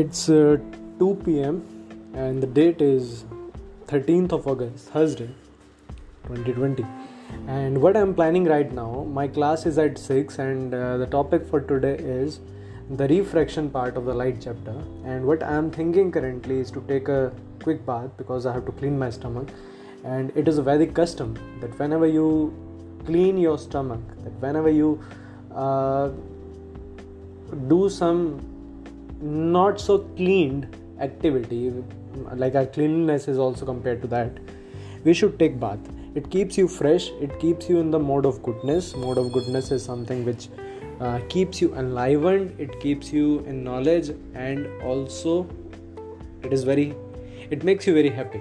It's uh, 2 pm and the date is 13th of August, Thursday 2020. And what I'm planning right now, my class is at 6 and uh, the topic for today is the refraction part of the light chapter. And what I'm thinking currently is to take a quick bath because I have to clean my stomach. And it is a Vedic custom that whenever you clean your stomach, that whenever you uh, do some not so cleaned activity. Like our cleanliness is also compared to that. We should take bath. It keeps you fresh. It keeps you in the mode of goodness. Mode of goodness is something which uh, keeps you enlivened. It keeps you in knowledge and also it is very it makes you very happy.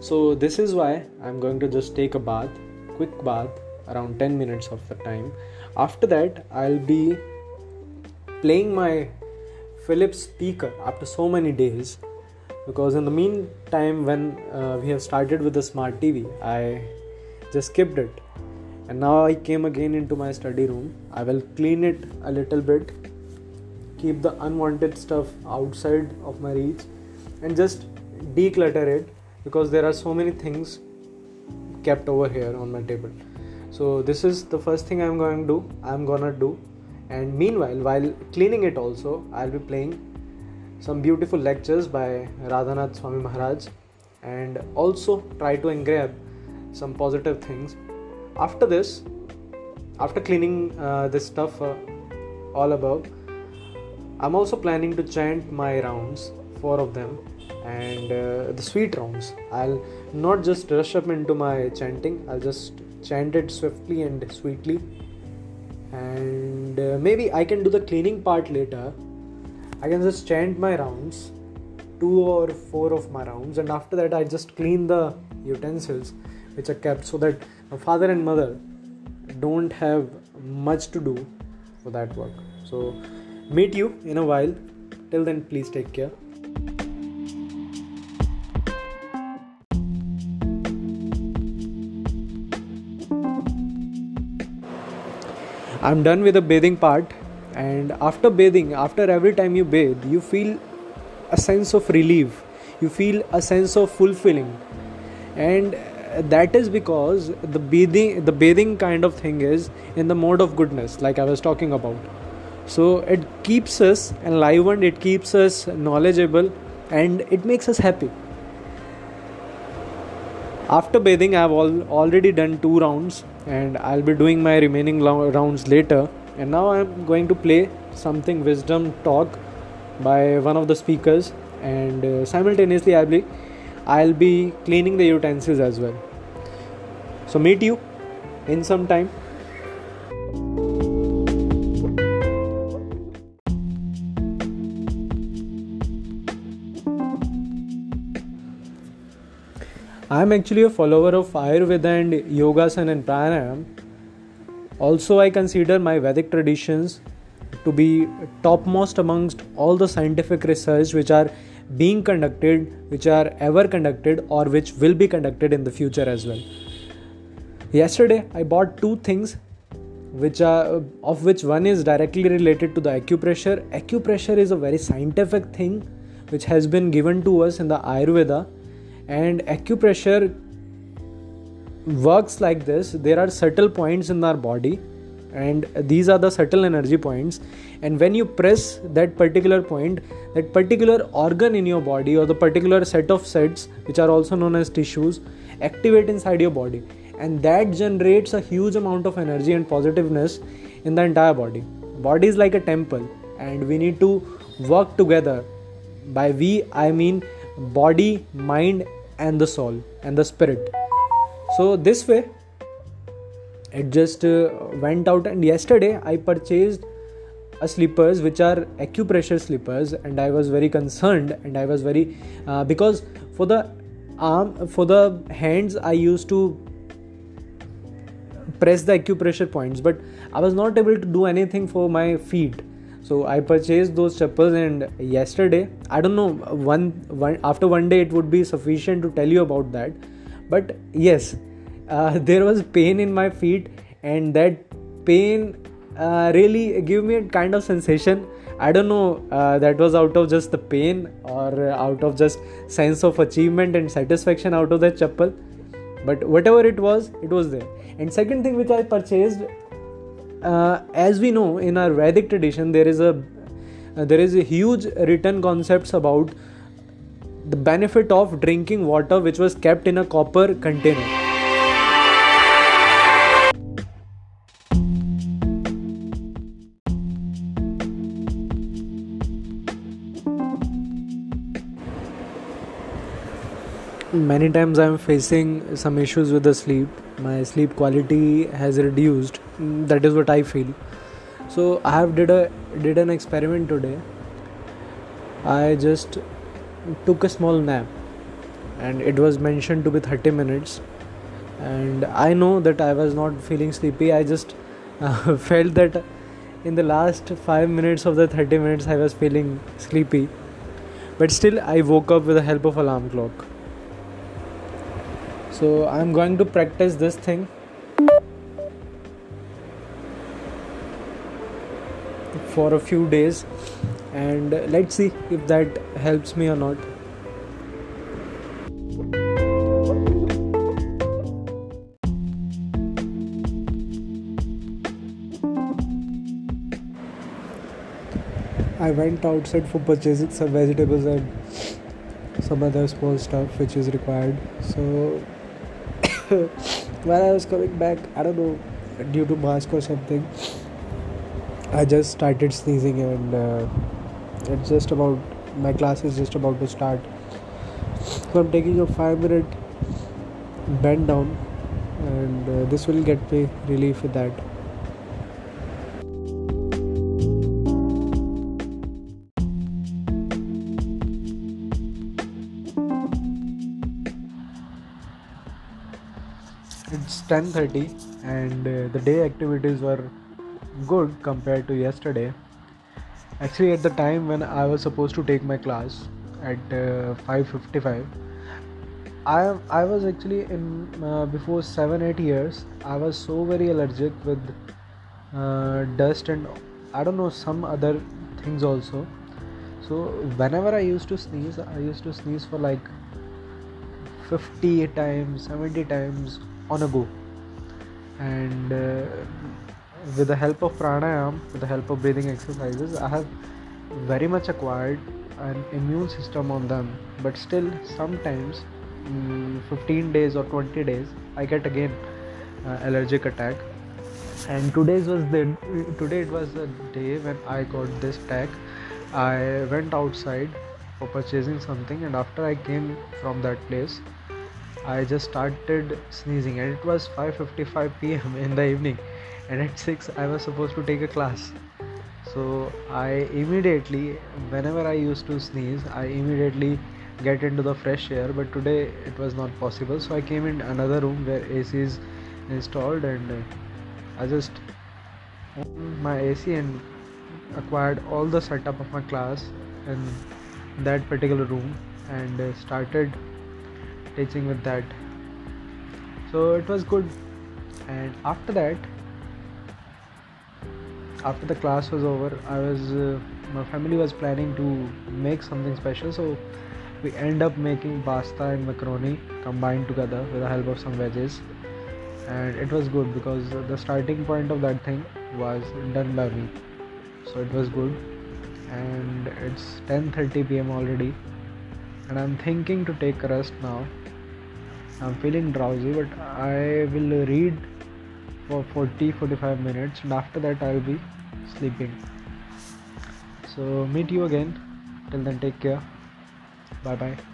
So this is why i'm going to just take a bath quick bath around 10 minutes of the time. After that i'll be playing my Philips speaker after so many days. Because in the meantime when uh, we have started with the smart TV I just skipped it. And now I came again into my study room. I will clean it a little bit keep the unwanted stuff outside of my reach and just declutter it because there are so many things kept over here on my table. So this is the first thing i'm going to do. I'm gonna do and meanwhile while cleaning it also i'll be playing some beautiful lectures by radhanath swami maharaj and also try to engrave some positive things. After this after cleaning uh, this stuff uh, all above i'm also planning to chant my rounds four of them and uh, the sweet rounds. I'll not just rush up into my chanting i'll just chant it swiftly and sweetly and uh, maybe I can do the cleaning part later. I can just chant my rounds, two or four of my rounds, and after that, I just clean the utensils which are kept so that father and mother don't have much to do for that work. So, meet you in a while. Till then, please take care. I'm done with the bathing part, and after bathing, after every time you bathe, you feel a sense of relief, you feel a sense of fulfilling, and uh, that is because the bathing, the bathing kind of thing is in the mode of goodness, like I was talking about. So it keeps us enlivened, it keeps us knowledgeable, and it makes us happy after bathing i've al- already done two rounds and i'll be doing my remaining lo- rounds later. And now i'm going to play something wisdom talk by one of the speakers and uh, simultaneously i'll be i'll be cleaning the utensils as well. So meet you in some time I'm actually a follower of Ayurveda and Yogasana and Pranayam. Also, I consider my Vedic traditions to be topmost amongst all the scientific research which are being conducted, which are ever conducted, or which will be conducted in the future as well. Yesterday, I bought two things which are of which one is directly related to the acupressure acupressure is a very scientific thing which has been given to us in the ayurveda and acupressure works like this. There are subtle points in our body and these are the subtle energy points. And when you press that particular point that particular organ in your body or the particular set of sets which are also known as tissues activate inside your body. And that generates a huge amount of energy and positiveness in the entire body. Body is like a temple and we need to work together. By we i mean body, mind, and the soul and the spirit. So, this way, it just uh, went out. And yesterday, I purchased a slippers which are acupressure slippers, and I was very concerned. And I was very uh, because for the arm, for the hands, I used to press the acupressure points, but I was not able to do anything for my feet so i purchased those chappals and yesterday i don't know one, one after one day it would be sufficient to tell you about that but yes uh, there was pain in my feet and that pain uh, really gave me a kind of sensation I don't know uh, that was out of just the pain or out of just sense of achievement and satisfaction out of that chappal. But whatever it was, it was there. And second thing which I purchased, uh, as we know in our Vedic tradition, there is a uh, there is a huge written concepts about the benefit of drinking water which was kept in a copper container many times i'm facing some issues with the sleep. My sleep quality has reduced. That is what i feel. So i have did a did an experiment today. I just took a small nap and it was mentioned to be 30 minutes. And i know that i was not feeling sleepy. I just uh, felt that in the last 5 minutes of the 30 minutes i was feeling sleepy. But still i woke up with the help of alarm clock so i'm going to practice this thing. For a few days. And let's see if that helps me or not. I went outside for purchasing some vegetables and some other small stuff which is required. So while I was coming back, I don't know, due to mask or something, I just started sneezing and uh, it's just about my class is just about to start. So I'm taking a five minute bend down, and uh, this will get me relief with that. It's 10:30 and uh, the day activities were good compared to yesterday. Actually at the time when i was supposed to take my class at uh, 5:55 I I was actually in uh, before 7 8 years I was so very allergic with uh, dust and I don't know some other things also. So whenever I used to sneeze I used to sneeze for like 50 times 70 times on a go. And uh, with the help of pranayam with the help of breathing exercises i have very much acquired an immune system on them. But still sometimes um, 15 days or 20 days i get again uh, allergic attack. And today's was the today it was the day when i got this attack. I went outside for purchasing something and after i came from that place I just started sneezing and it was 5:55 p.m. in the evening. And at 6 I was supposed to take a class. So I immediately whenever I used to sneeze I immediately get into the fresh air. But today it was not possible. So I came in another room where AC is installed and I just my AC and acquired all the setup of my class in that particular room and started teaching with that. So it was good. And after that after the class was over i was uh, my family was planning to make something special. So we end up making pasta and macaroni combined together with the help of some veggies. And it was good because the starting point of that thing was done by me. So it was good. And it's 10:30 pm already and i'm thinking to take a rest now I'm feeling drowsy, but I will read for 40 45 minutes, and after that, I'll be sleeping. So, meet you again. Till then, take care. Bye bye.